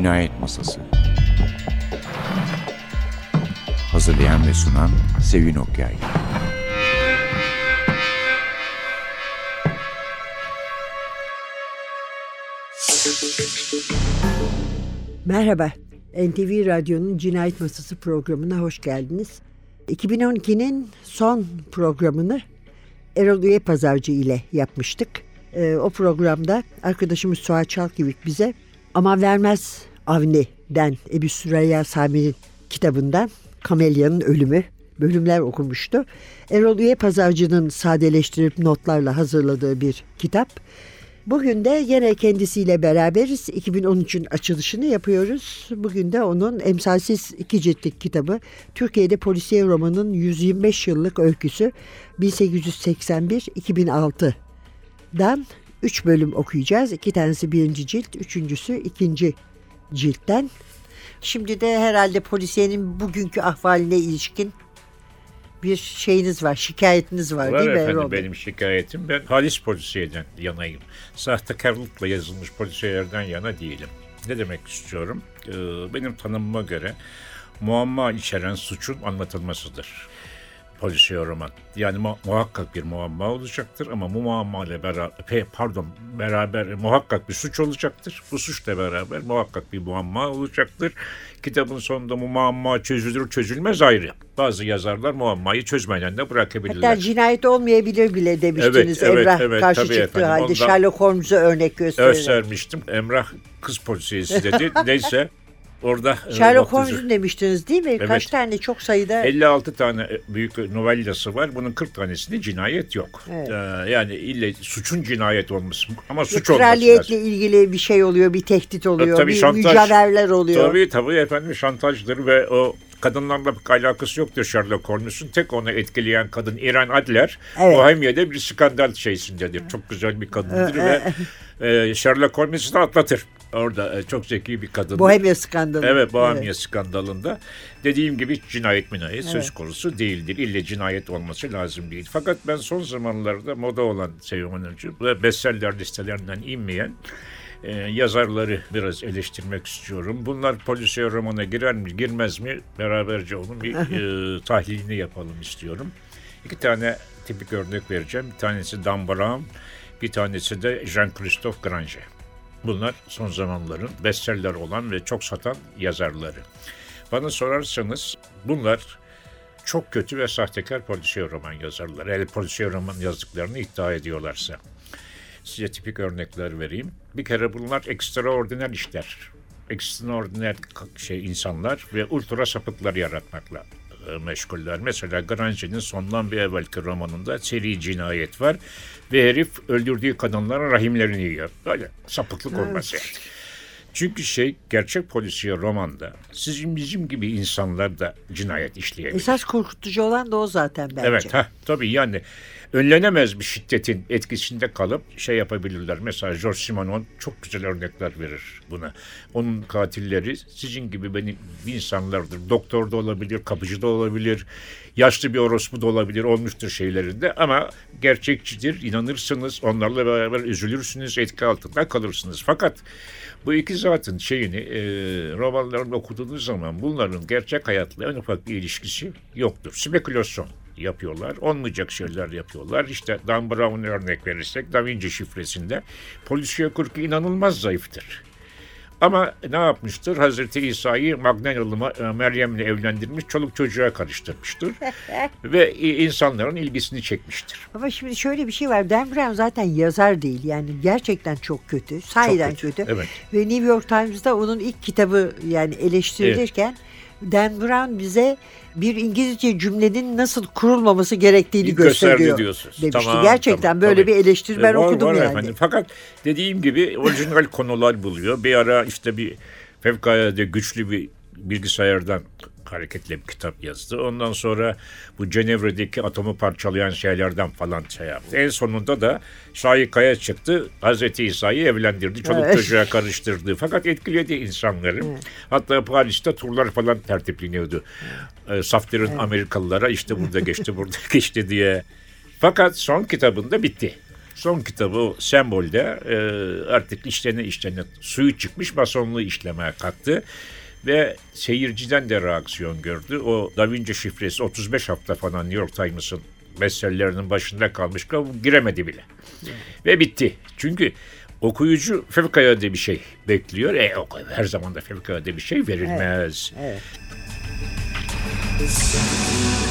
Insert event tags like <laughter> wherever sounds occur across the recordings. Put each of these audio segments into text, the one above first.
Cinayet Masası Hazırlayan ve sunan Sevin Okyay Merhaba, NTV Radyo'nun Cinayet Masası programına hoş geldiniz. 2012'nin son programını Erol Üye Pazarcı ile yapmıştık. Ee, o programda arkadaşımız Suat Çalkivik bize Ama Vermez Avni'den Ebu Süreyya Sami'nin kitabından Kamelya'nın Ölümü bölümler okumuştu. Erol Üye Pazarcı'nın sadeleştirip notlarla hazırladığı bir kitap. Bugün de yine kendisiyle beraberiz. 2013'ün açılışını yapıyoruz. Bugün de onun emsalsiz iki ciltlik kitabı Türkiye'de polisiye romanın 125 yıllık öyküsü 1881-2006'dan 3 bölüm okuyacağız. İki tanesi birinci cilt, üçüncüsü ikinci ciltten. Şimdi de herhalde polisiyenin bugünkü ahvaline ilişkin bir şeyiniz var, şikayetiniz var, Var değil mi efendim Erol Bey? benim şikayetim. Ben halis polisiyeden yanayım. Sahtekarlıkla yazılmış polisiyelerden yana değilim. Ne demek istiyorum? Ee, benim tanımıma göre muamma içeren suçun anlatılmasıdır polisiye roman. Yani mu- muhakkak bir muamma olacaktır ama bu muamma ile beraber, pardon, beraber muhakkak bir suç olacaktır. Bu suçla beraber muhakkak bir muamma olacaktır. Kitabın sonunda bu muamma çözülür çözülmez ayrı. Bazı yazarlar muammayı çözmeden de bırakabilirler. Hatta cinayet olmayabilir bile demiştiniz Evet, evet, Emrah evet, karşı tabii çıktığı efendim. halde Ondan- Sherlock Holmes'u örnek göstererek. göstermiştim. Emrah kız polisiyesi dedi. <laughs> Neyse orada e, Sherlock Holmes'un demiştiniz değil mi? Kaç Evet. tane çok sayıda 56 tane e, büyük novellası var. Bunun 40 tanesinde cinayet yok. Evet. Ee, yani ille suçun cinayet olması ama suç olması kraliyetle lazım. ilgili bir şey oluyor, bir tehdit oluyor, tabii bir şantaj. mücevherler oluyor. Tabii tabii efendim şantajdır ve o kadınlarla bir alakası yoktur Sherlock Holmes'un. Tek onu etkileyen kadın İran Adler. Evet. Bohemia'da bir skandal şeysindedir. Çok güzel bir kadındır ve e, Sherlock Holmes'i de atlatır. Orada e, çok zeki bir kadın. Bohemia skandalı. Evet Bohemia skandalında dediğim gibi cinayet minayet söz konusu değildir. İlle cinayet olması lazım değil. Fakat ben son zamanlarda moda olan Sevim Hanımcığım ve bestseller listelerinden inmeyen e, yazarları biraz eleştirmek istiyorum. Bunlar polisiye romana girer mi girmez mi beraberce onun bir e, tahlilini yapalım istiyorum. İki tane tipik örnek vereceğim. Bir tanesi Dan Brown, bir tanesi de Jean-Christophe Granger. Bunlar son zamanların bestseller olan ve çok satan yazarları. Bana sorarsanız bunlar çok kötü ve sahtekar polisiye roman yazarlar. El polisiye roman yazdıklarını iddia ediyorlarsa. Size tipik örnekler vereyim. Bir kere bunlar ekstraordiner işler. Ekstraordiner şey insanlar ve ultra sapıklar yaratmakla meşguller. Mesela Granger'in sondan bir evvelki romanında seri cinayet var ve herif öldürdüğü kadınların rahimlerini yiyor. Böyle sapıklık olmaz yani. Çünkü şey gerçek polisiye romanda sizin bizim gibi insanlar da cinayet işleyebilir. Esas korkutucu olan da o zaten bence. Evet ha tabii yani önlenemez bir şiddetin etkisinde kalıp şey yapabilirler. Mesela George Simenon çok güzel örnekler verir buna. Onun katilleri sizin gibi benim insanlardır. Doktor da olabilir, kapıcı da olabilir, yaşlı bir orospu da olabilir olmuştur şeylerinde ama gerçekçidir. inanırsınız, onlarla beraber üzülürsünüz, etki altında kalırsınız. Fakat bu iki zatın şeyini e, romanlarını okuduğunuz zaman bunların gerçek hayatla en ufak bir ilişkisi yoktur. Spekülasyon yapıyorlar. Olmayacak şeyler yapıyorlar. İşte Dan Brown'a örnek verirsek Da Vinci şifresinde polisiye kurgu inanılmaz zayıftır. Ama ne yapmıştır? Hazreti İsa'yı Magdalena Ma- Meryem'le evlendirmiş, çoluk çocuğa karıştırmıştır. <laughs> Ve i- insanların ilgisini çekmiştir. Ama şimdi şöyle bir şey var. Dan Brown zaten yazar değil. Yani gerçekten çok kötü. Sahiden kötü, kötü. evet. Ve New York Times'da onun ilk kitabı yani eleştirilirken Dan Brown bize bir İngilizce cümlenin nasıl kurulmaması gerektiğini gösterdi gösteriyor. diyorsunuz. Demişti. Tamam, Gerçekten tamam, böyle tabii. bir eleştiri ben E, var- okudum var yani. Efendim. Fakat dediğim gibi orijinal <laughs> konular buluyor. Bir ara işte bir fevkalade güçlü bir bilgisayardan hareketle bir kitap yazdı. Ondan sonra bu Cenevre'deki atomu parçalayan şeylerden falan şey yaptı. En sonunda da Şahika'ya çıktı. Hazreti İsa'yı evlendirdi. Çoluk Evet. çocuğa karıştırdı. Fakat etkiledi insanları. Hatta Paris'te turlar falan tertipleniyordu. E, Saftir'in Amerikalılara işte burada geçti, burada <laughs> geçti diye. Fakat son kitabında bitti. Son kitabı sembolde e, artık işlerine işlerine suyu çıkmış masonluğu işlemeye kalktı. Ve seyirciden de reaksiyon gördü. O Da Vinci şifresi 35 hafta falan New York Times'ın bestsellerinin başında kalmış. Giremedi bile. Ve bitti. Çünkü okuyucu fevkalade bir şey bekliyor. E, her zaman da fevkalade bir şey verilmez. Evet. evet.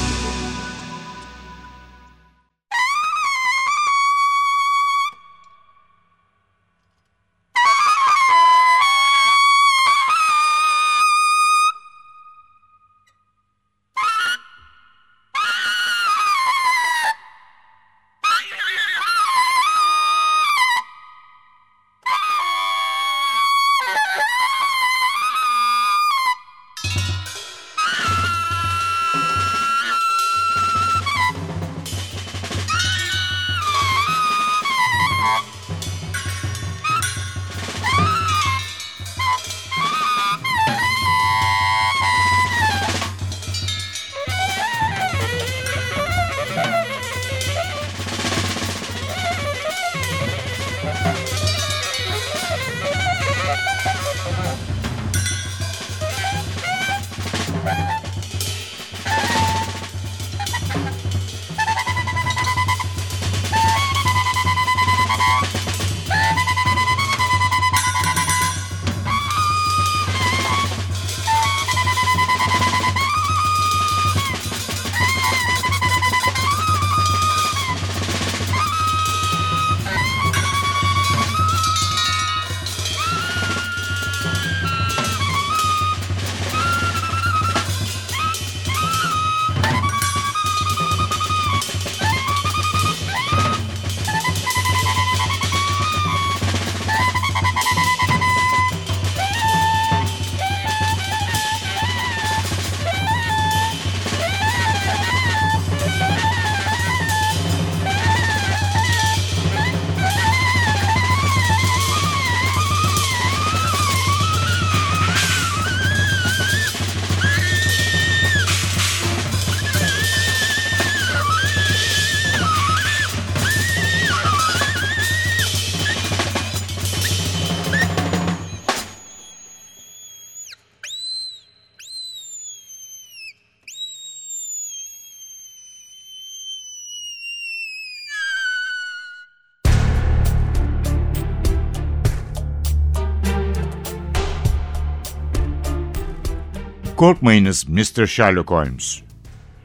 Korkmayınız Mr. Sherlock Holmes.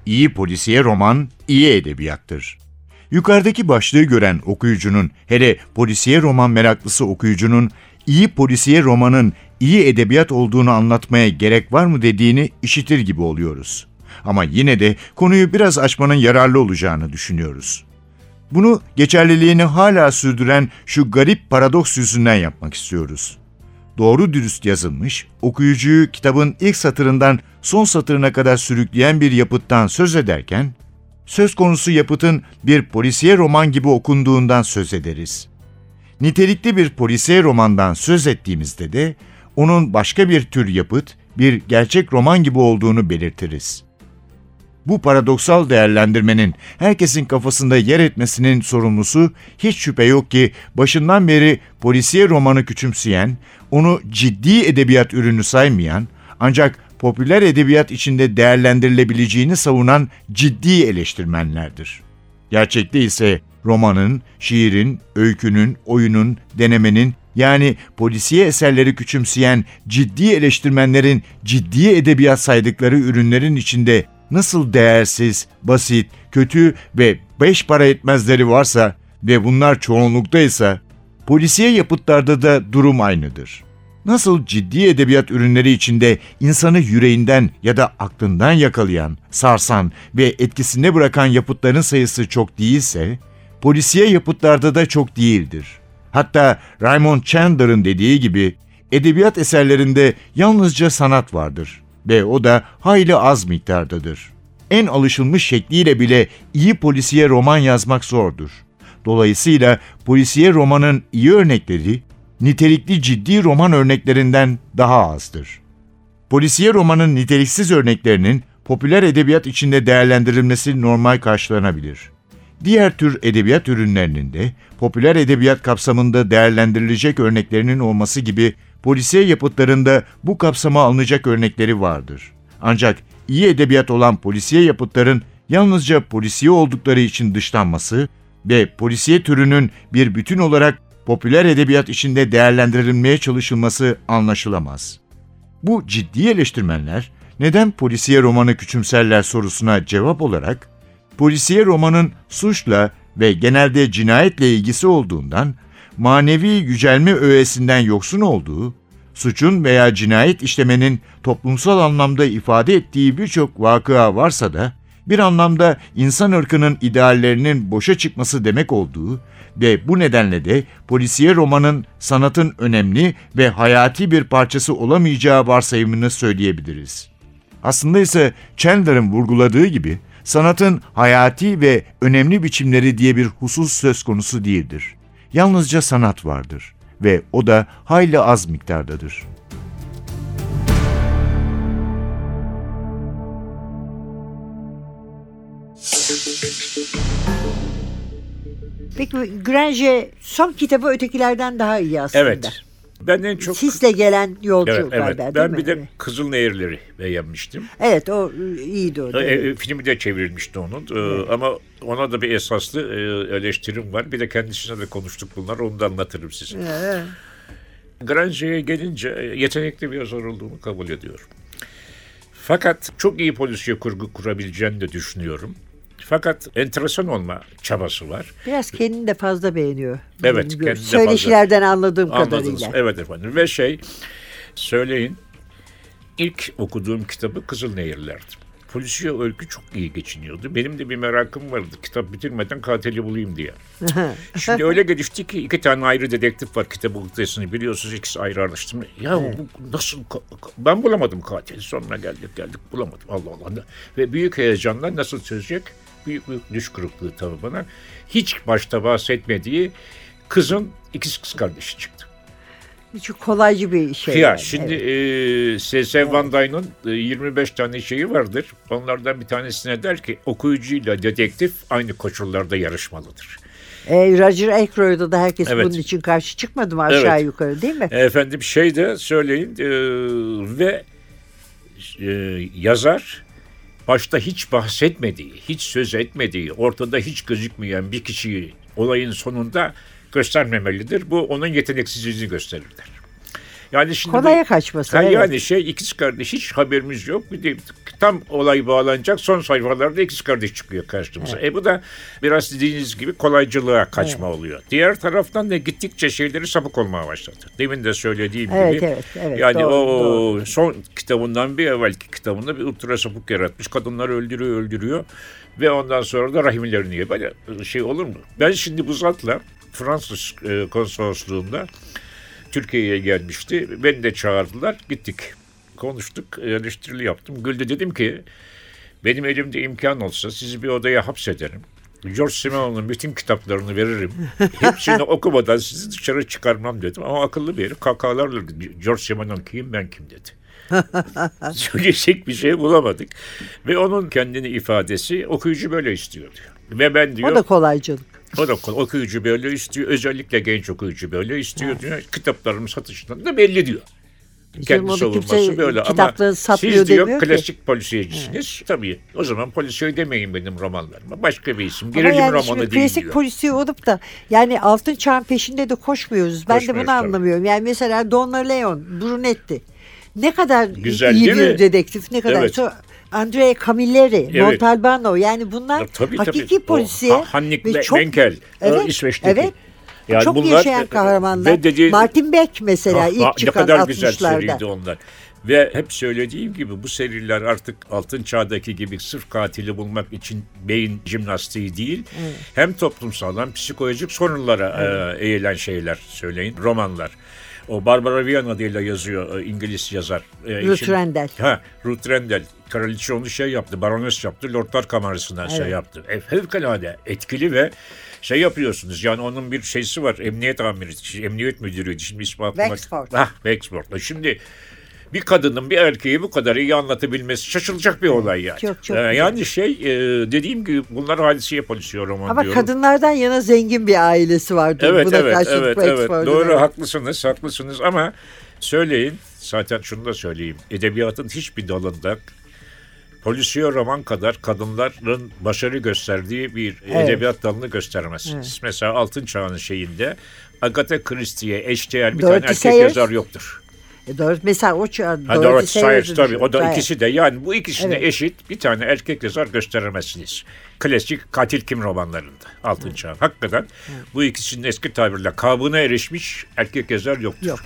İyi polisiye roman, iyi edebiyattır. Yukarıdaki başlığı gören okuyucunun, hele polisiye roman meraklısı okuyucunun, iyi polisiye romanın iyi edebiyat olduğunu anlatmaya gerek var mı dediğini işitir gibi oluyoruz. Ama yine de konuyu biraz açmanın yararlı olacağını düşünüyoruz. Bunu geçerliliğini hala sürdüren şu garip paradoks yüzünden yapmak istiyoruz doğru dürüst yazılmış, okuyucuyu kitabın ilk satırından son satırına kadar sürükleyen bir yapıttan söz ederken, söz konusu yapıtın bir polisiye roman gibi okunduğundan söz ederiz. Nitelikli bir polisiye romandan söz ettiğimizde de onun başka bir tür yapıt, bir gerçek roman gibi olduğunu belirtiriz. Bu paradoksal değerlendirmenin herkesin kafasında yer etmesinin sorumlusu hiç şüphe yok ki başından beri polisiye romanı küçümseyen, onu ciddi edebiyat ürünü saymayan ancak popüler edebiyat içinde değerlendirilebileceğini savunan ciddi eleştirmenlerdir. Gerçekte ise romanın, şiirin, öykünün, oyunun, denemenin yani polisiye eserleri küçümseyen ciddi eleştirmenlerin ciddi edebiyat saydıkları ürünlerin içinde nasıl değersiz, basit, kötü ve beş para etmezleri varsa ve bunlar çoğunluktaysa, polisiye yapıtlarda da durum aynıdır. Nasıl ciddi edebiyat ürünleri içinde insanı yüreğinden ya da aklından yakalayan, sarsan ve etkisinde bırakan yapıtların sayısı çok değilse, polisiye yapıtlarda da çok değildir. Hatta Raymond Chandler'ın dediği gibi, edebiyat eserlerinde yalnızca sanat vardır ve o da hayli az miktardadır. En alışılmış şekliyle bile iyi polisiye roman yazmak zordur. Dolayısıyla polisiye romanın iyi örnekleri nitelikli ciddi roman örneklerinden daha azdır. Polisiye romanın niteliksiz örneklerinin popüler edebiyat içinde değerlendirilmesi normal karşılanabilir. diğer tür edebiyat ürünlerinin de popüler edebiyat kapsamında değerlendirilecek örneklerinin olması gibi polisiye yapıtlarında bu kapsama alınacak örnekleri vardır. Ancak iyi edebiyat olan polisiye yapıtların yalnızca polisiye oldukları için dışlanması ve polisiye türünün bir bütün olarak popüler edebiyat içinde değerlendirilmeye çalışılması anlaşılamaz. Bu ciddi eleştirmenler neden polisiye romanı küçümserler sorusuna cevap olarak polisiye romanın suçla ve genelde cinayetle ilgisi olduğundan manevi yücelme öğesinden yoksun olduğu, suçun veya cinayet işlemenin toplumsal anlamda ifade ettiği birçok vakıa varsa da bir anlamda insan ırkının ideallerinin boşa çıkması demek olduğu ve bu nedenle de polisiye romanın sanatın önemli ve hayati bir parçası olamayacağı varsayımını söyleyebiliriz. Aslında ise Chandler'ın vurguladığı gibi sanatın hayati ve önemli biçimleri diye bir husus söz konusu değildir. Yalnızca sanat vardır ve o da hayli az miktardadır. Peki Grange son kitabı ötekilerden daha iyi aslında. Evet. Ben en çok... Sisle gelen yolcu Evet, evet. galiba değil Ben mi? bir de Kızıl Nehirleri beğenmiştim. Evet o iyiydi o. E, e, filmi de çevrilmişti onun. E, ama ona da bir esaslı e, eleştirim var. Bir de kendisine de konuştuk bunlar. Onu da anlatırım size. Evet. Grange'ye gelince e, yetenekli bir yazar olduğunu kabul ediyorum. Fakat çok iyi polisiye kurgu kurabileceğini de düşünüyorum. Fakat enteresan olma çabası var. Biraz kendini de fazla beğeniyor. Evet, kendini de Söyleşilerden anladığım Anladınız. kadarıyla. Evet efendim. Ve şey söyleyin ilk okuduğum kitabı Kızıl Nehirler'di. Polisiye öykü çok iyi geçiniyordu. Benim de bir merakım vardı. Kitap bitirmeden katili bulayım diye. <laughs> Şimdi öyle gelişti ki iki tane ayrı dedektif var kitabı ortasını biliyorsunuz ikisi ayrı araştırma. Ya bu nasıl ben bulamadım katili sonra geldik geldik bulamadım Allah Allah. Ve büyük heyecanla nasıl çözecek? Büyük bir düş kırıklığı tabii bana. Hiç başta bahsetmediği kızın ikiz kız kardeşi çıktı. Çok kolaycı bir şey. Ya yani, şimdi evet. e, S.S. Van Dyne'ın e, 25 tane şeyi vardır. Onlardan bir tanesine der ki okuyucuyla dedektif aynı koşullarda yarışmalıdır. E, Roger Ackroyd'a da herkes Evet. bunun için karşı çıkmadı mı aşağı Evet. yukarı değil mi? Efendim şey de söyleyin e, ve e, yazar başta hiç bahsetmediği, hiç söz etmediği, ortada hiç gözükmeyen bir kişiyi olayın sonunda göstermemelidir. Bu onun yeteneksizliğini gösterir der. Yani şimdi Kolaya kaçması. Ha, evet. Yani şey ikiz kardeş hiç haberimiz yok. Bir de tam olay bağlanacak son sayfalarda ikiz kardeş çıkıyor karşımıza. E bu da biraz dediğiniz gibi kolaycılığa kaçma oluyor. Diğer taraftan da gittikçe şeyleri sapık olmaya başladı. Demin de söylediğim Evet, gibi. evet, evet, Yani doğru, o doğru. son kitabından bir evvelki kitabında bir ultra sapık yaratmış. Kadınları öldürüyor öldürüyor. Ve ondan sonra da rahimlerini yiyor. Böyle şey olur mu? Ben şimdi bu zatla Fransız e, konsolosluğunda Türkiye'ye gelmişti. Beni de çağırdılar. Gittik. Konuştuk. Eleştirili yaptım. Güldü dedim ki benim elimde imkan olsa sizi bir odaya hapsederim. George Simeon'un bütün kitaplarını veririm. Hepsini <laughs> okumadan sizi dışarı çıkarmam dedim. Ama akıllı bir herif kakalarla George Simeon kim ben kim dedi. <laughs> Söyleyecek bir şey bulamadık. Ve onun kendini ifadesi okuyucu böyle istiyor diyor. Ve ben diyor O da kolaycılık. Da okuyucu böyle istiyor. Özellikle genç okuyucu böyle istiyor diyor. Kitaplarımın satışından da belli diyor. Kendi savunması böyle ama siz diyor demiyor ki. klasik polisiyecisiniz. Tabii o zaman polisiye demeyin benim romanlarıma. Başka bir isim. Gerilim yani romanı değil klasik diyor. polisiye olup da yani altın çağın peşinde de koşmuyoruz. Ben de Koşmuyoruz bunu tabii. anlamıyorum. Yani mesela Donna Leon, Brunetti. Ne kadar Güzel iyi bir dedektif, ne kadar. Evet. Andrea Camilleri, Evet. Montalbano yani bunlar Ya tabii, hakiki tabii. O polisiye. Ha- Hannik ve çok- Benkel, Evet, o İsveç'teki. Evet. Yani çok bunlar- yaşayan kahramanlar. Ve dediğin- Martin Beck mesela Ah, ah, ilk ne çıkan kadar güzel 60'larda. seriydi onlar. Ve hep söylediğim gibi bu seriler artık altın çağdaki gibi sırf katili bulmak için beyin jimnastiği değil. Hem toplumsal hem psikolojik sorunlara e, eğilen şeyler söyleyin. Romanlar. O Barbara Vian adıyla yazıyor e, İngiliz yazar. E, Ruth Rendell. Ha, Ruth Rendell. Kraliçe onu şey yaptı, barones yaptı, Lordlar Kamerası'ndan şey Evet. yaptı. E, fevkalade etkili ve şey yapıyorsunuz. Yani onun bir şeysi var. Emniyet amiri, emniyet müdürüydü. Şimdi ismi aklıma. Wexford. Ah, Wexford. Şimdi bir kadının bir erkeği bu kadar iyi anlatabilmesi şaşılacak bir olay yani. Çok, çok Ee, güzel. yani şey e, dediğim gibi bunlar hadiseye polisiye roman Ama diyorum. kadınlardan yana zengin bir ailesi vardır. Evet Buna evet evet evet doğru evet. haklısınız haklısınız ama söyleyin zaten şunu da söyleyeyim edebiyatın hiçbir dalında polisiye roman kadar kadınların başarı gösterdiği bir Evet. edebiyat dalını göstermezsiniz. Evet. Mesela Altın Çağ'ın şeyinde Agatha Christie'ye eşdeğer bir Dorothy tane erkek Sayers. yazar yoktur. E, doğru. Mesela o çağ, Ha, Dorothy Dorothy Sayers tabii o da Sayers. ikisi de yani bu ikisine Evet. eşit bir tane erkek yazar gösteremezsiniz. Klasik katil kim romanlarında Altın Çağ. Hakikaten bu ikisinin eski tabirle kabına erişmiş erkek yazar yoktur. Yok.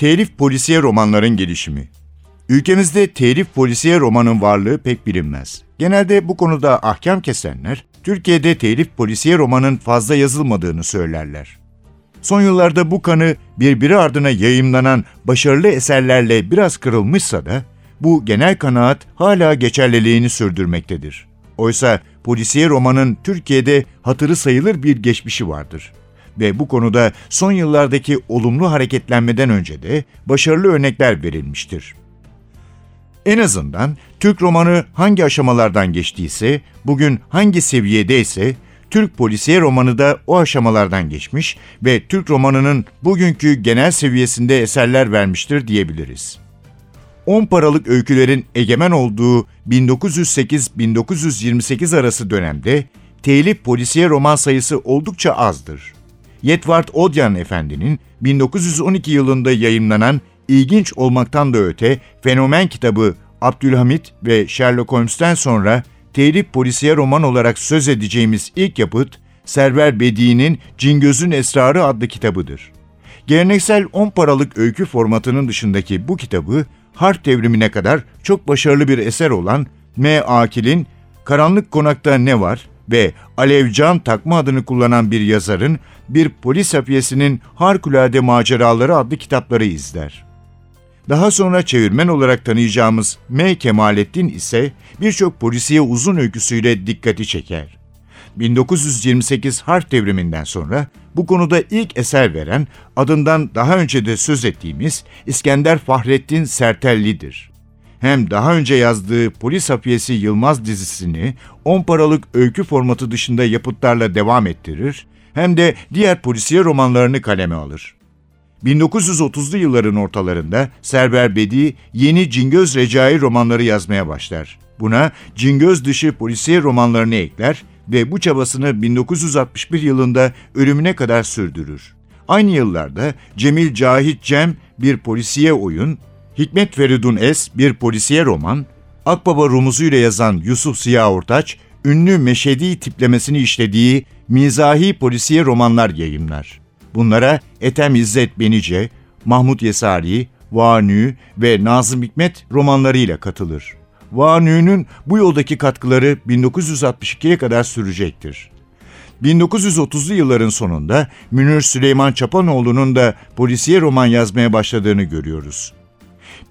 Telif polisiye romanların gelişimi. Ülkemizde telif polisiye romanın varlığı pek bilinmez. Genelde bu konuda ahkam kesenler, Türkiye'de telif polisiye romanın fazla yazılmadığını söylerler. Son yıllarda bu kanı birbiri ardına yayımlanan başarılı eserlerle biraz kırılmışsa da, bu genel kanaat hala geçerliliğini sürdürmektedir. Oysa polisiye romanın Türkiye'de hatırı sayılır bir geçmişi vardır ve bu konuda son yıllardaki olumlu hareketlenmeden önce de başarılı örnekler verilmiştir. En azından Türk romanı hangi aşamalardan geçtiyse, bugün hangi seviyedeyse, Türk polisiye romanı da o aşamalardan geçmiş ve Türk romanının bugünkü genel seviyesinde eserler vermiştir diyebiliriz. 10 paralık öykülerin egemen olduğu 1908-1928 arası dönemde telif polisiye roman sayısı oldukça azdır. Yedvard Odyan Efendi'nin 1912 yılında yayımlanan ilginç olmaktan da öte fenomen kitabı Abdülhamit ve Sherlock Holmes'ten sonra telif polisiye roman olarak söz edeceğimiz ilk yapıt Server Bedi'nin Cingöz'ün Esrarı adlı kitabıdır. Geleneksel 10 paralık öykü formatının dışındaki bu kitabı harp devrimine kadar çok başarılı bir eser olan M. Akil'in Karanlık Konakta Ne Var ve Alevcan takma adını kullanan bir yazarın bir polis hafiyesinin harikulade maceraları adlı kitapları izler. Daha sonra çevirmen olarak tanıyacağımız M. Kemalettin ise birçok polisiye uzun öyküsüyle dikkati çeker. 1928 Harp Devriminden sonra bu konuda ilk eser veren, adından daha önce de söz ettiğimiz İskender Fahrettin Sertelli'dir. Hem daha önce yazdığı Polis Hafiyesi Yılmaz dizisini 10 paralık öykü formatı dışında yapıtlarla devam ettirir, hem de diğer polisiye romanlarını kaleme alır. 1930'lu yılların ortalarında Serber Bedi yeni Cingöz Recai romanları yazmaya başlar. Buna Cingöz dışı polisiye romanlarını ekler ve bu çabasını 1961 yılında ölümüne kadar sürdürür. Aynı yıllarda Cemil Cahit Cem bir polisiye oyun, Hikmet Feridun Es bir polisiye roman, Akbaba Rumuzu ile yazan Yusuf Ziya Ortaç, ünlü meşedi tiplemesini işlediği mizahi polisiye romanlar yayımlar. Bunlara Ethem İzzet Benice, Mahmut Yesari, Vanü ve Nazım Hikmet romanlarıyla katılır. Vanü'nün bu yoldaki katkıları 1962'ye kadar sürecektir. 1930'lu yılların sonunda Münir Süleyman Çapanoğlu'nun da polisiye roman yazmaya başladığını görüyoruz.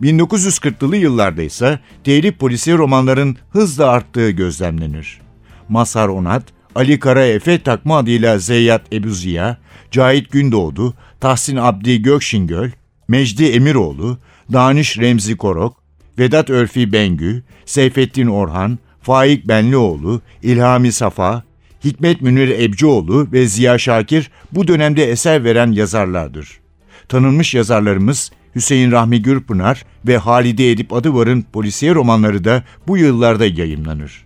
1940'lı yıllarda ise telif polisiye romanların hızla arttığı gözlemlenir. Masar Onat, Ali Kara Efe takma adıyla Zeyyat Ebu Ziya, Cahit Gündoğdu, Tahsin Abdi Gökşingöl, Mecdi Emiroğlu, Daniş Remzi Korok, Vedat Örfi Bengü, Seyfettin Orhan, Faik Benlioğlu, İlhami Safa, Hikmet Münir Ebcioğlu ve Ziya Şakir bu dönemde eser veren yazarlardır. Tanınmış yazarlarımız Hüseyin Rahmi Gürpınar ve Halide Edip Adıvar'ın polisiye romanları da bu yıllarda yayımlanır.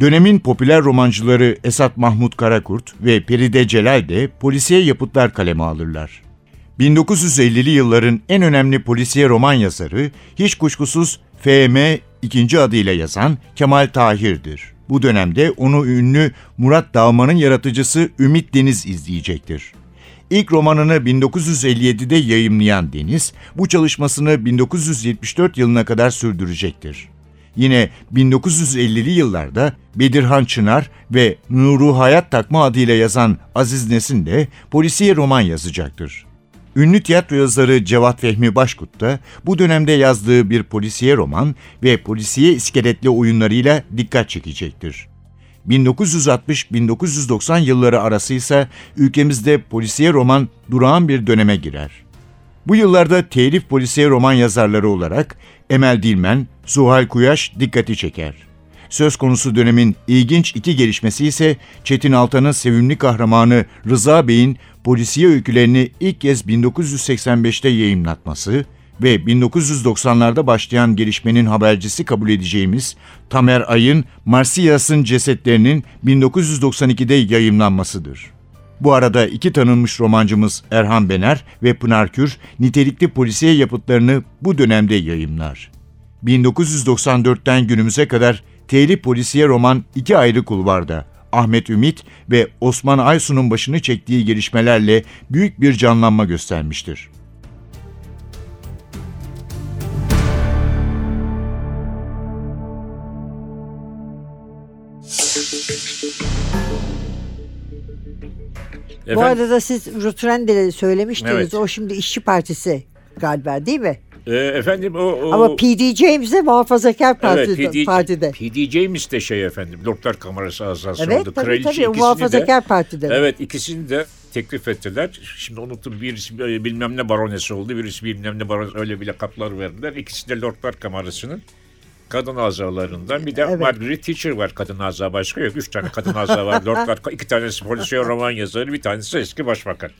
Dönemin popüler romancıları Esat Mahmut Karakurt ve Peride Celal de polisiye yapıtlar kaleme alırlar. 1950'li yılların en önemli polisiye roman yazarı hiç kuşkusuz FM ikinci adıyla yazan Kemal Tahir'dir. Bu dönemde onu ünlü Murat Dağman'ın yaratıcısı Ümit Deniz izleyecektir. İlk romanını 1957'de yayımlayan Deniz, bu çalışmasını 1974 yılına kadar sürdürecektir. Yine 1950'li yıllarda Bedirhan Çınar ve Nuru Hayat takma adıyla yazan Aziz Nesin de polisiye roman yazacaktır. Ünlü tiyatro yazarı Cevat Fehmi Başkut da bu dönemde yazdığı bir polisiye roman ve polisiye iskeletli oyunlarıyla dikkat çekecektir. 1960-1990 yılları arası ise ülkemizde polisiye roman durağan bir döneme girer. Bu yıllarda telif polisiye roman yazarları olarak Emel Dilmen, Zuhal Kuyaş dikkati çeker. Söz konusu dönemin ilginç iki gelişmesi ise Çetin Altan'ın sevimli kahramanı Rıza Bey'in polisiye öykülerini ilk kez 1985'te yayımlatması ve 1990'larda başlayan gelişmenin habercisi kabul edeceğimiz Tamer Ay'ın Marsiyas'ın cesetlerinin 1992'de yayımlanmasıdır. Bu arada iki tanınmış romancımız Erhan Bener ve Pınar Kür nitelikli polisiye yapıtlarını bu dönemde yayımlar. 1994'ten günümüze kadar telif polisiye roman iki ayrı kulvarda Ahmet Ümit ve Osman Aysun'un başını çektiği gelişmelerle büyük bir canlanma göstermiştir. Bu Efendim, arada siz Rutrendel'i söylemiştiniz. Evet. O şimdi İşçi Partisi galiba değil mi? e, efendim o, o Ama P.D. James de muhafazakar partide. evet, PD, partide. PD James de şey efendim Lordlar Kamerası azası Evet oldu. tabii Kraliçe tabii ikisini de- muhafazakar partide. Evet ikisini de teklif ettiler. Şimdi unuttum birisi bilmem ne baronesi oldu. Birisi bilmem ne baronesi öyle bile kaplar verdiler. İkisi de Lordlar Kamerası'nın kadın azalarından. Bir de Evet. Margaret Thatcher var kadın aza başka yok. Üç tane kadın aza var. Lordlar, iki tanesi polisiye roman yazarı, bir tanesi eski başbakan.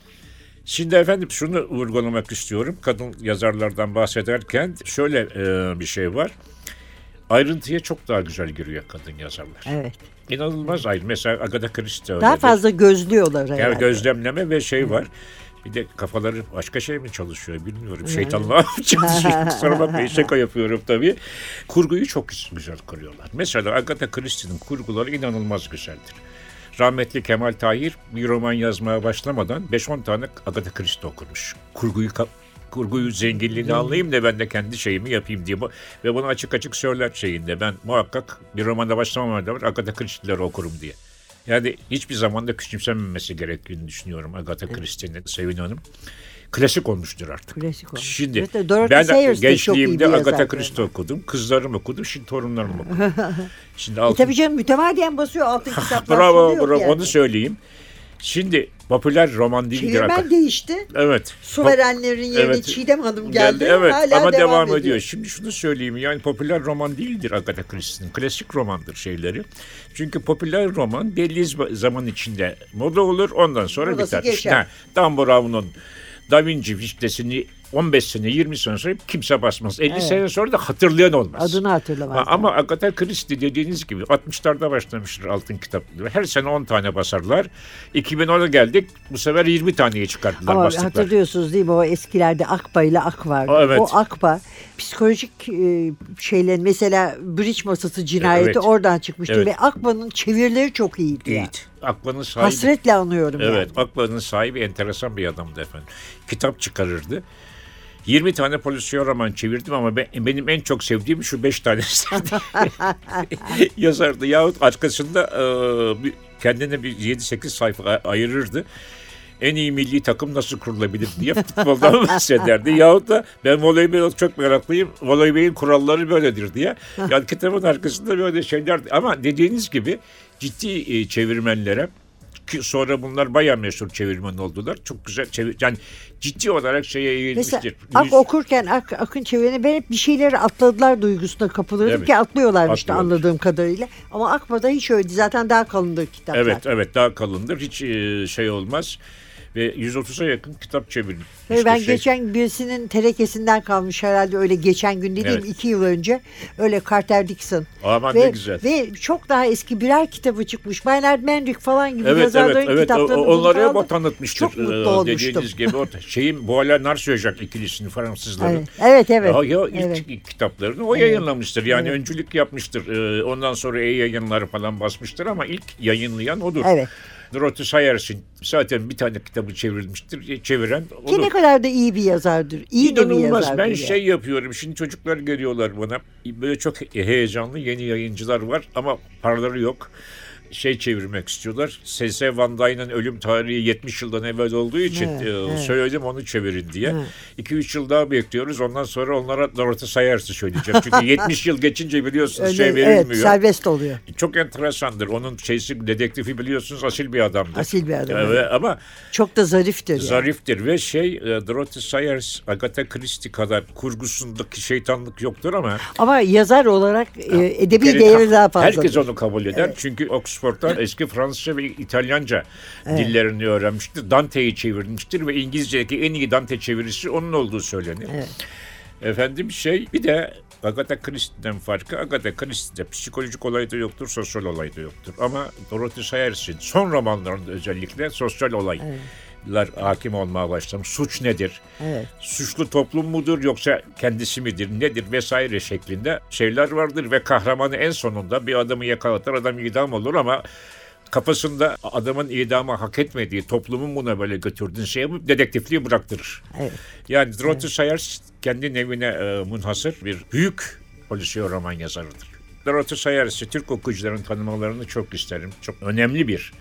Şimdi efendim şunu vurgulamak istiyorum. Kadın yazarlardan bahsederken şöyle e, bir şey var. Ayrıntıya çok daha güzel giriyor kadın yazarlar. Evet. İnanılmaz ayrı. Mesela Agatha Christie öyle. Daha fazla gözlüyorlar herhalde. yani gözlemleme ve şey var. Bir de kafaları başka şey mi çalışıyor bilmiyorum. Şeytanla mı çalışıyor. Kusura bakmayın şaka yapıyorum tabii. Kurguyu çok güzel kuruyorlar. Mesela Agatha Christie'nin kurguları inanılmaz güzeldir. Rahmetli Kemal Tahir bir roman yazmaya başlamadan 5-10 tane Agatha Christie okurmuş. Kurguyu kurguyu zenginliğini anlayayım da ben de kendi şeyimi yapayım diye. Ve bunu açık açık söyler şeyinde. Ben muhakkak bir romanda başlamamadan Agatha Christie'leri okurum diye. Yani hiçbir zaman da küçümsenmemesi gerektiğini düşünüyorum Agatha Christie'nin Sevin Hanım. Klasik olmuştur artık. Klasik olmuş. Şimdi Evet, ben Sayers gençliğimde Agatha. Christie okudum. Kızlarım okudum. Şimdi torunlarım <laughs> okudu. Şimdi E altın... tabii canım mütemadiyen basıyor altın <laughs> kitaplar. bravo, bravo. yani. Onu söyleyeyim. Şimdi popüler roman değildir. Çevirmen hakikaten. değişti. Evet. Su Pop- verenlerin yerine Evet. Çiğdem Hanım geldi. Evet Hala ama devam, devam, ediyor. Şimdi şunu söyleyeyim yani popüler roman değildir Agatha Christie'nin. Klasik romandır şeyleri. Çünkü popüler roman belli zaman içinde moda olur ondan sonra Modası biter. geçer. Ha, Dan Brown'un Da Vinci listesini 15 sene 20 sene sonra kimse basmaz. 50 Evet. sene sonra da hatırlayan olmaz. Adını hatırlamaz. Ha, Ama Agatha Christie dediğiniz gibi 60'larda başlamıştır altın kitapları. Her sene 10 tane basarlar. 2010'a geldik. Bu sefer 20 taneye çıkarttılar Ama bastıklar. hatırlıyorsunuz değil mi o eskilerde Akba ile Ak vardı. Aa, evet. O Akba psikolojik e, şeyler mesela bridge masası cinayeti Evet. oradan çıkmıştı Evet. ve Akba'nın çevirileri çok iyiydi. ya. İyi. Akbanın sahibi. Hasretle anıyorum Evet, yani. Akban'ın sahibi enteresan bir adamdı efendim. Kitap çıkarırdı. 20 tane polisiyon roman çevirdim ama ben, benim en çok sevdiğim şu 5 tanesi <laughs> yazardı. Yahut arkasında e, bir- kendine bir 7-8 sayfa ayırırdı. En iyi milli takım nasıl kurulabilir diye futboldan <laughs> bahsederdi. Yahut da ben voleybol çok meraklıyım. Voleybolun kuralları böyledir diye. Yani kitabın arkasında böyle şeyler. Ama dediğiniz gibi ciddi e, çevirmenlere ki sonra bunlar bayağı meşhur çevirmen oldular. Çok güzel çevir yani ciddi olarak şeye Mesela eğilmiştir. Ak Yüz- okurken Ak, Ak'ın çevireni ben hep bir şeyleri atladılar duygusuna kapılıyordum Evet. ki atlıyorlarmış da Atlıyorlar. anladığım kadarıyla. Ama Akba'da hiç öyle değil. Zaten daha kalındır kitaplar. Evet evet daha kalındır. Hiç e, şey olmaz. Ve 130'a yakın kitap çevirdim. İşte ben şey- geçen birisinin terekesinden kalmış herhalde öyle geçen gün dediğim Evet. iki yıl önce öyle Carter Dixon. Aman ve, ne güzel. Ve çok daha eski birer kitabı çıkmış. Bernard Menrick falan gibi Evet yazarların evet evet kitaplarını o- onları bulup hep tanıtmıştır. Çok mutlu Ee, olmuştum. Dediğiniz gibi o <laughs> şeyin Boğala Narsiyojak ikilisini Fransızların. Evet evet. evet. Ya, ilk Evet. kitaplarını o yayınlamıştır. Yani öncülük yapmıştır. Ee, ondan sonra e-yayınları falan basmıştır ama ilk yayınlayan odur. Evet. Dorothy Sayers'in zaten bir tane kitabı çevrilmiştir. Çeviren Ki odur. ne kadar da iyi bir yazardır. İyi de bir yazardır. Ben yani. şey yapıyorum. Şimdi çocuklar geliyorlar bana. Böyle çok heyecanlı yeni yayıncılar var ama paraları yok. Şey çevirmek istiyorlar. S.S. Van Dyne'ın ölüm tarihi 70 yıldan evvel olduğu için Evet, e, evet. söyledim onu çevirin diye. Evet. 2-3 yıl daha bekliyoruz. Ondan sonra onlara Dorothy Sayers'ı söyleyeceğim. Çünkü <laughs> 70 yıl geçince biliyorsunuz Öyle, şey evet verilmiyor. serbest oluyor. Çok enteresandır. Onun şeysi dedektifi biliyorsunuz asil bir adamdır. Asil bir adam, Evet, ama Çok da zariftir. yani. Zariftir ve şey e, Dorothy Sayers, Agatha Christie kadar kurgusundaki şeytanlık yoktur ama Ama yazar olarak e, edebi değeri daha fazla. herkes onu kabul eder. Çünkü Oxford'dan eski Fransızca ve İtalyanca dillerini öğrenmiştir. Dante'yi çevirmiştir ve İngilizce'deki en iyi Dante çevirisi onun olduğu söylenir. Evet. Efendim şey bir de Agatha Christie'den farkı Agatha Christie'de psikolojik olay da yoktur, sosyal olay da yoktur. Ama Dorothy Sayers'in son romanlarında özellikle sosyal olaylar hakim olmaya başlamış. Suç nedir? Evet. suçlu toplum mudur yoksa kendisi midir nedir vesaire şeklinde şeyler vardır ve kahramanı en sonunda bir adamı yakalatır adam idam olur ama kafasında adamın idamı hak etmediği toplumun buna böyle götürdüğün şey yapıp dedektifliği bıraktırır. Evet. Yani Dorothy Sayers kendi nevine e, münhasır bir büyük polisiye roman yazarıdır. Dorothy Sayers'i Türk okuyucuların tanımalarını çok isterim. Çok önemli bir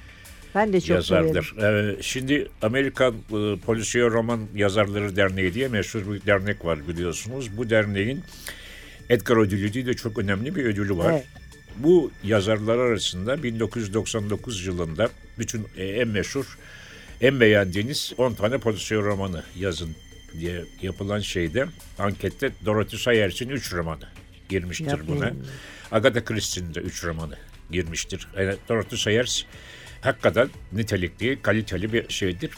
Ben de çok severim. yazardır. Ee, şimdi Amerikan e, Polisiye Roman Yazarları Derneği diye meşhur bir dernek var biliyorsunuz. Bu derneğin Edgar Ödülü diye de çok önemli bir ödülü var. Evet. Bu yazarlar arasında 1999 yılında bütün e, en meşhur, en beğendiğiniz 10 tane polisiye romanı yazın diye yapılan şeyde ankette Dorothy Sayers'in 3 romanı girmiştir Yapmayın. buna. Agatha Christie'nin de 3 romanı girmiştir. Yani Dorothy Sayers hakikaten nitelikli, kaliteli bir şeydir.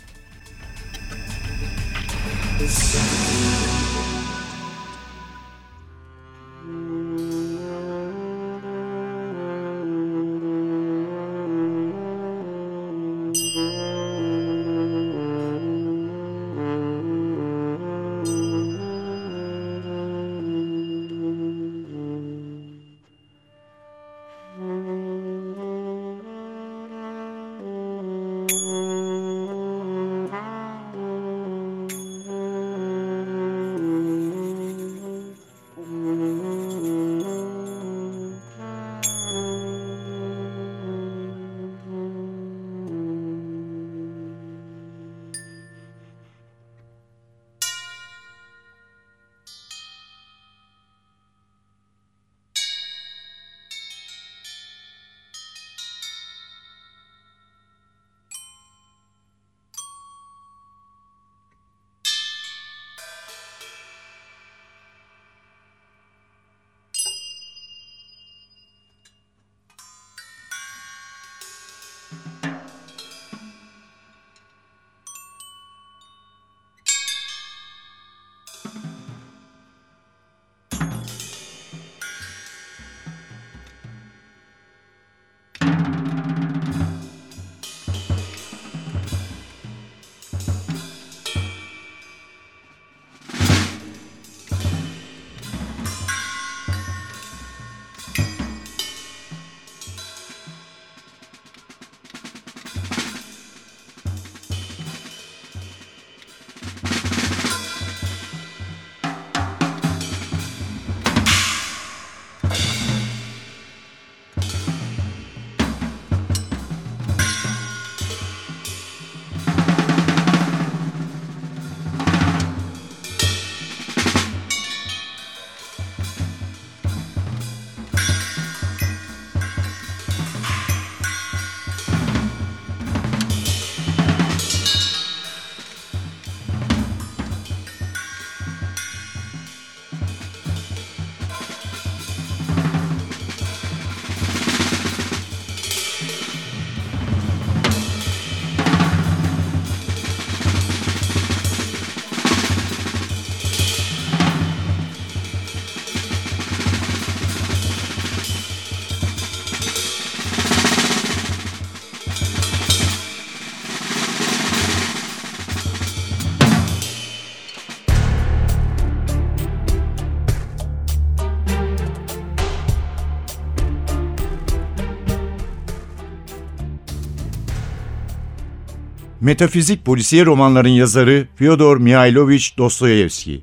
Metafizik polisiye romanların yazarı Fyodor Mihailovich Dostoyevski.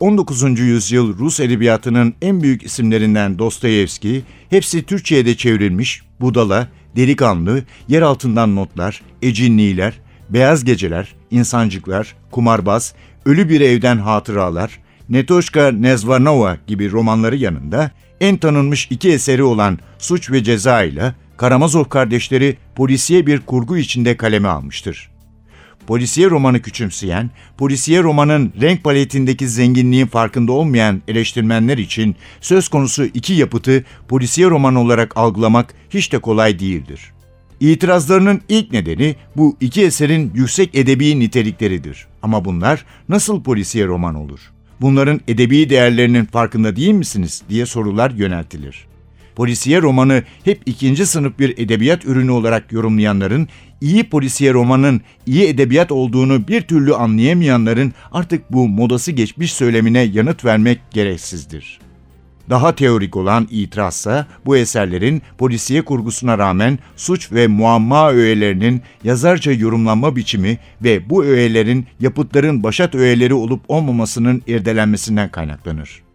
19. yüzyıl Rus edebiyatının en büyük isimlerinden Dostoyevski, hepsi Türkçe'ye de çevrilmiş Budala, Delikanlı, Yer Altından Notlar, Ecinliler, Beyaz Geceler, İnsancıklar, Kumarbaz, Ölü Bir Evden Hatıralar, Netoşka Nezvarnova gibi romanları yanında en tanınmış iki eseri olan Suç ve Ceza ile Karamazov kardeşleri polisiye bir kurgu içinde kaleme almıştır. Polisiye romanı küçümseyen, polisiye romanın renk paletindeki zenginliğin farkında olmayan eleştirmenler için söz konusu iki yapıtı polisiye roman olarak algılamak hiç de kolay değildir. İtirazlarının ilk nedeni bu iki eserin yüksek edebi nitelikleridir. Ama bunlar nasıl polisiye roman olur? Bunların edebi değerlerinin farkında değil misiniz diye sorular yöneltilir polisiye romanı hep ikinci sınıf bir edebiyat ürünü olarak yorumlayanların, iyi polisiye romanın iyi edebiyat olduğunu bir türlü anlayamayanların artık bu modası geçmiş söylemine yanıt vermek gereksizdir. Daha teorik olan itirazsa bu eserlerin polisiye kurgusuna rağmen suç ve muamma öğelerinin yazarca yorumlanma biçimi ve bu öğelerin yapıtların başat öğeleri olup olmamasının irdelenmesinden kaynaklanır.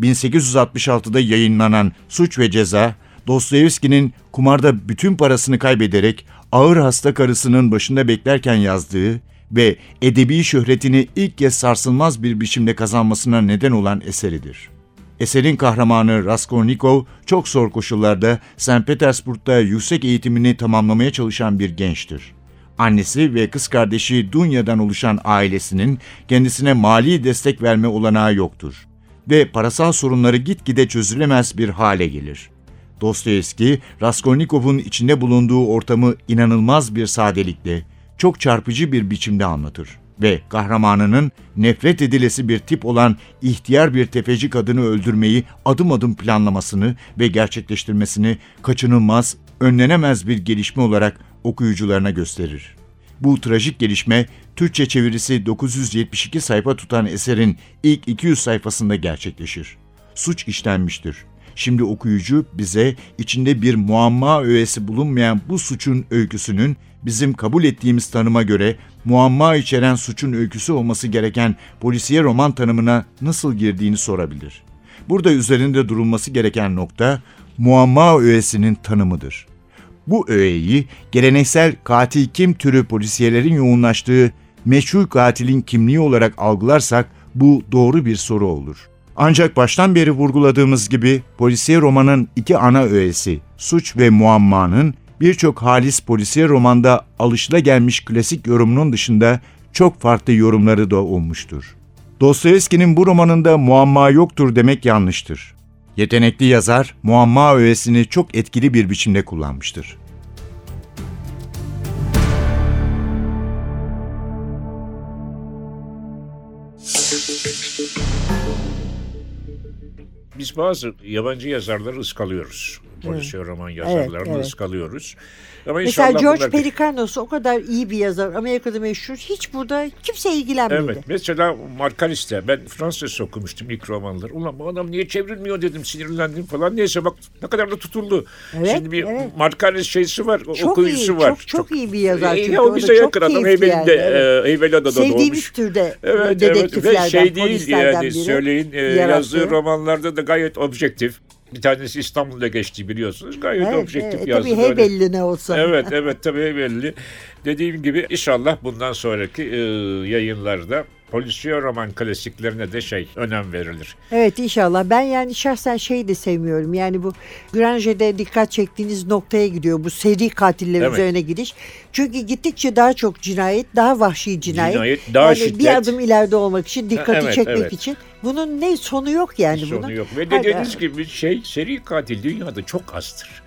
1866'da yayınlanan Suç ve Ceza, Dostoyevski'nin kumarda bütün parasını kaybederek ağır hasta karısının başında beklerken yazdığı ve edebi şöhretini ilk kez sarsılmaz bir biçimde kazanmasına neden olan eseridir. Eserin kahramanı Raskolnikov çok zor koşullarda St. Petersburg'da yüksek eğitimini tamamlamaya çalışan bir gençtir. Annesi ve kız kardeşi Dunya'dan oluşan ailesinin kendisine mali destek verme olanağı yoktur ve parasal sorunları gitgide çözülemez bir hale gelir. Dostoyevski, Raskolnikov'un içinde bulunduğu ortamı inanılmaz bir sadelikle, çok çarpıcı bir biçimde anlatır ve kahramanının nefret edilesi bir tip olan ihtiyar bir tefeci kadını öldürmeyi adım adım planlamasını ve gerçekleştirmesini kaçınılmaz, önlenemez bir gelişme olarak okuyucularına gösterir. Bu trajik gelişme Türkçe çevirisi 972 sayfa tutan eserin ilk 200 sayfasında gerçekleşir. Suç işlenmiştir. Şimdi okuyucu bize içinde bir muamma öğesi bulunmayan bu suçun öyküsünün bizim kabul ettiğimiz tanıma göre muamma içeren suçun öyküsü olması gereken polisiye roman tanımına nasıl girdiğini sorabilir. Burada üzerinde durulması gereken nokta muamma öğesinin tanımıdır. Bu öğeyi geleneksel katil kim türü polisiyelerin yoğunlaştığı meşhur katilin kimliği olarak algılarsak bu doğru bir soru olur. Ancak baştan beri vurguladığımız gibi polisiye romanın iki ana öğesi, suç ve muammanın birçok halis polisiye romanda alışılagelmiş klasik yorumunun dışında çok farklı yorumları da olmuştur. Dostoyevski'nin bu romanında muamma yoktur demek yanlıştır. Yetenekli yazar muamma öğesini çok etkili bir biçimde kullanmıştır. Biz bazı yabancı yazarları ıskalıyoruz. Polisiye evet. roman yazarlarını evet, evet. ıskalıyoruz. Ama Mesela George bunlar... Pelicanos o kadar iyi bir yazar. Amerika'da meşhur. Hiç burada kimse ilgilenmedi. Evet. Mesela Markaris'te ben Fransız okumuştum ilk romanları. Ulan bu adam niye çevrilmiyor dedim. Sinirlendim falan. Neyse bak ne kadar da tutuldu. Evet, Şimdi bir evet. Markaris şeysi var. Çok okuyucusu iyi, var. Çok, çok, çok iyi bir yazar. E, o bize yakın adam. Heybeli'de, yani, evet. e, Heybeli'de Sevdiğimiz türde evet, dedektiflerden, evet. Ve şey değil yani söyleyin. E, yazdığı romanlarda da gayet objektif. Bir tanesi İstanbul'da geçti biliyorsunuz. Gayet evet, objektif evet, yazdı. Tabii hey belli ne olsa. Evet evet tabii hey belli. Dediğim gibi inşallah bundan sonraki e, yayınlarda polisiye roman klasiklerine de şey önem verilir. Evet inşallah. Ben yani şahsen şeyi de sevmiyorum. Yani bu Grange'de dikkat çektiğiniz noktaya gidiyor. Bu seri katiller evet. üzerine gidiş. Çünkü gittikçe daha çok cinayet, daha vahşi cinayet. Cinayet, daha yani şiddet. Bir adım ileride olmak için, dikkati evet, çekmek evet. için. Bunun ne sonu yok yani Sonu bunun. yok. Ve dediğiniz gibi şey seri katil dünyada çok azdır.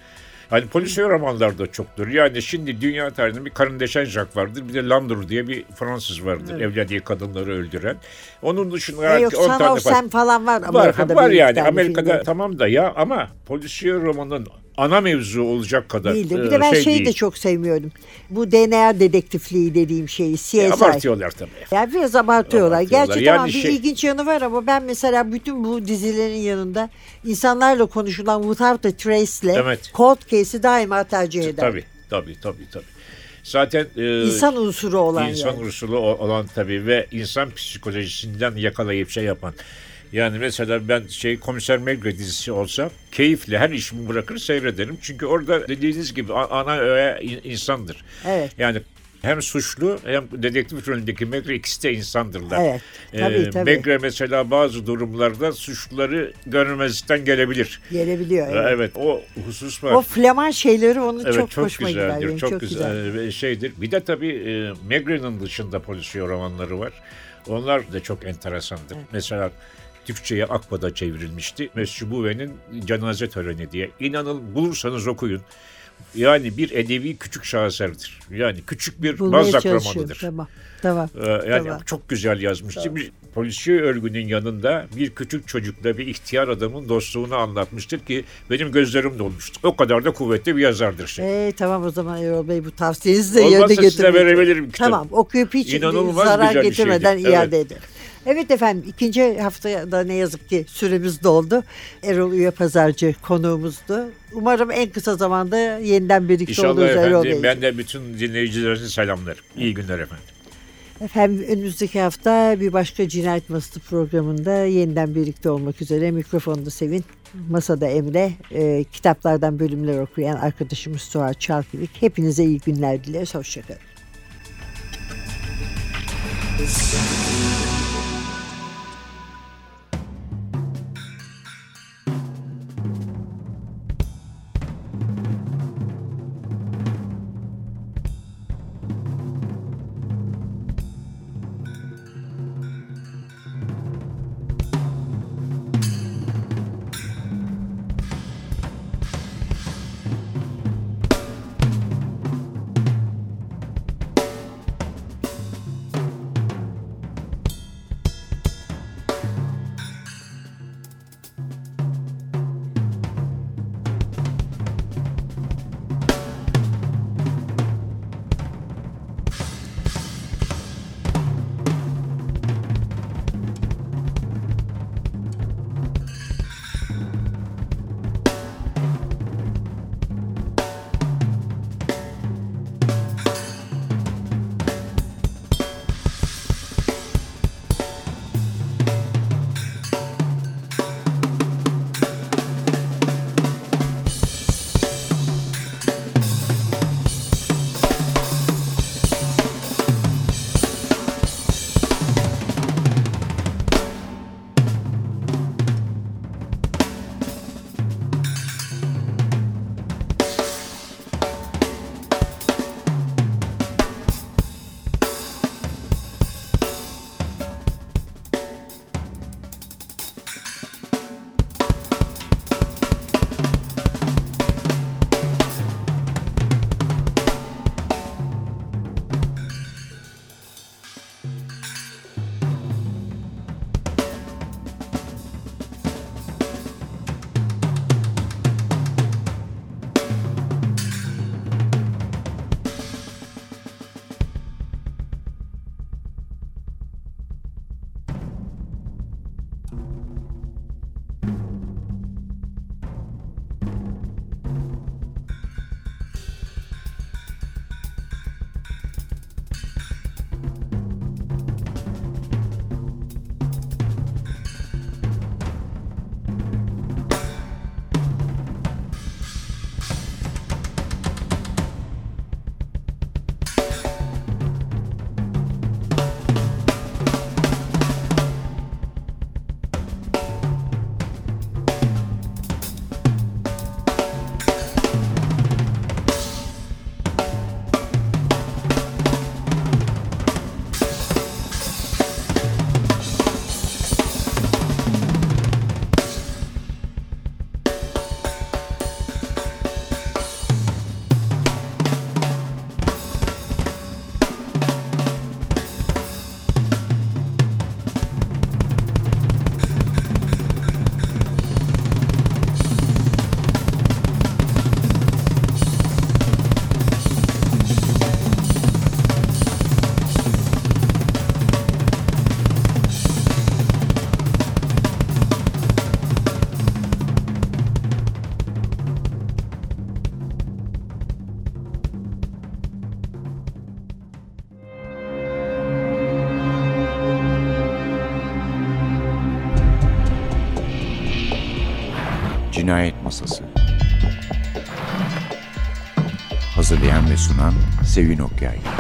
Hani polisiye romanlarda çoktur. Yani şimdi dünya tarihinde bir Karin de Saint vardır. Bir de Landor diye bir Fransız vardır. Evet. Evlendiği kadınları öldüren. Onun dışında e yok, 10 tane falan, falan var Amerika'da. Var, var yani Amerika'da filmde. tamam da ya ama polisiye romanın ana mevzu olacak kadar Değildir. Bir de ben şey şeyi değil. de çok sevmiyorum. Bu DNA dedektifliği dediğim şeyi CSI. E, abartıyorlar tabii. Yani biraz abartıyorlar. abartıyorlar. Gerçi yani tamam şey... bir ilginç yanı var ama ben mesela bütün bu dizilerin yanında insanlarla konuşulan Without a Trace'le evet. Cold Case'i daima tercih ederim. Tabii tabii tabii tabii. Zaten e, İnsan unsuru olan insan yani. unsuru olan tabii ve insan psikolojisinden yakalayıp şey yapan. Yani mesela ben şey Komiser Megre dizisi olsa keyifle her işimi bırakır seyrederim. Çünkü orada dediğiniz gibi ana öğe in- insandır. Evet. Yani hem suçlu hem dedektif rolündeki Megre ikisi de insandırlar. Evet, tabii, tabii. Megre mesela bazı durumlarda suçluları görmezlikten gelebilir. Gelebiliyor. Evet. Evet. o husus var. O flaman şeyleri onu Evet çok, çok, hoşuma gider. güzeldir. benim, Çok, güzel, ve şeydir. Bir de tabii e, Megre'nin dışında polisiye romanları var. Onlar da çok enteresandır. Mesela Türkçe'ye Akba'da çevrilmişti. Mescid Buve'nin cenaze töreni diye. İnanın bulursanız okuyun. Yani bir edebi küçük şaheserdir. Yani küçük bir Bulmaya Balzac romanıdır. Tamam. Tamam. Ee, yani Tamam. çok güzel yazmıştı. Bir polisiye örgünün yanında bir küçük çocukla bir ihtiyar adamın dostluğunu anlatmıştır ki benim gözlerim dolmuştu. O kadar da kuvvetli bir yazardır şey. Ee, tamam o zaman Erol Bey bu tavsiyenizi de Olmazsa yerine size getirmeyin. verebilirim kitabı. Tamam okuyup hiç İnanılmaz zarar getirmeden şeydi. iade Evet. ederim. Evet efendim ikinci haftada ne yazık ki süremiz doldu. Erol Üye Pazarcı konuğumuzdu. Umarım en kısa zamanda yeniden birlikte İnşallah oluruz Erol Bey. efendim. Ben de bütün dinleyicilerinize selamlarım. İyi günler efendim. Efendim önümüzdeki hafta bir başka Cinayet Masası programında yeniden birlikte olmak üzere mikrofonda Sevin, masada Emre, e, kitaplardan bölümler okuyan arkadaşımız Suat Çarkıvik. Hepinize iyi günler dileriz. Hoşçakalın. Hazırlayan ve sunan Sevin Okyay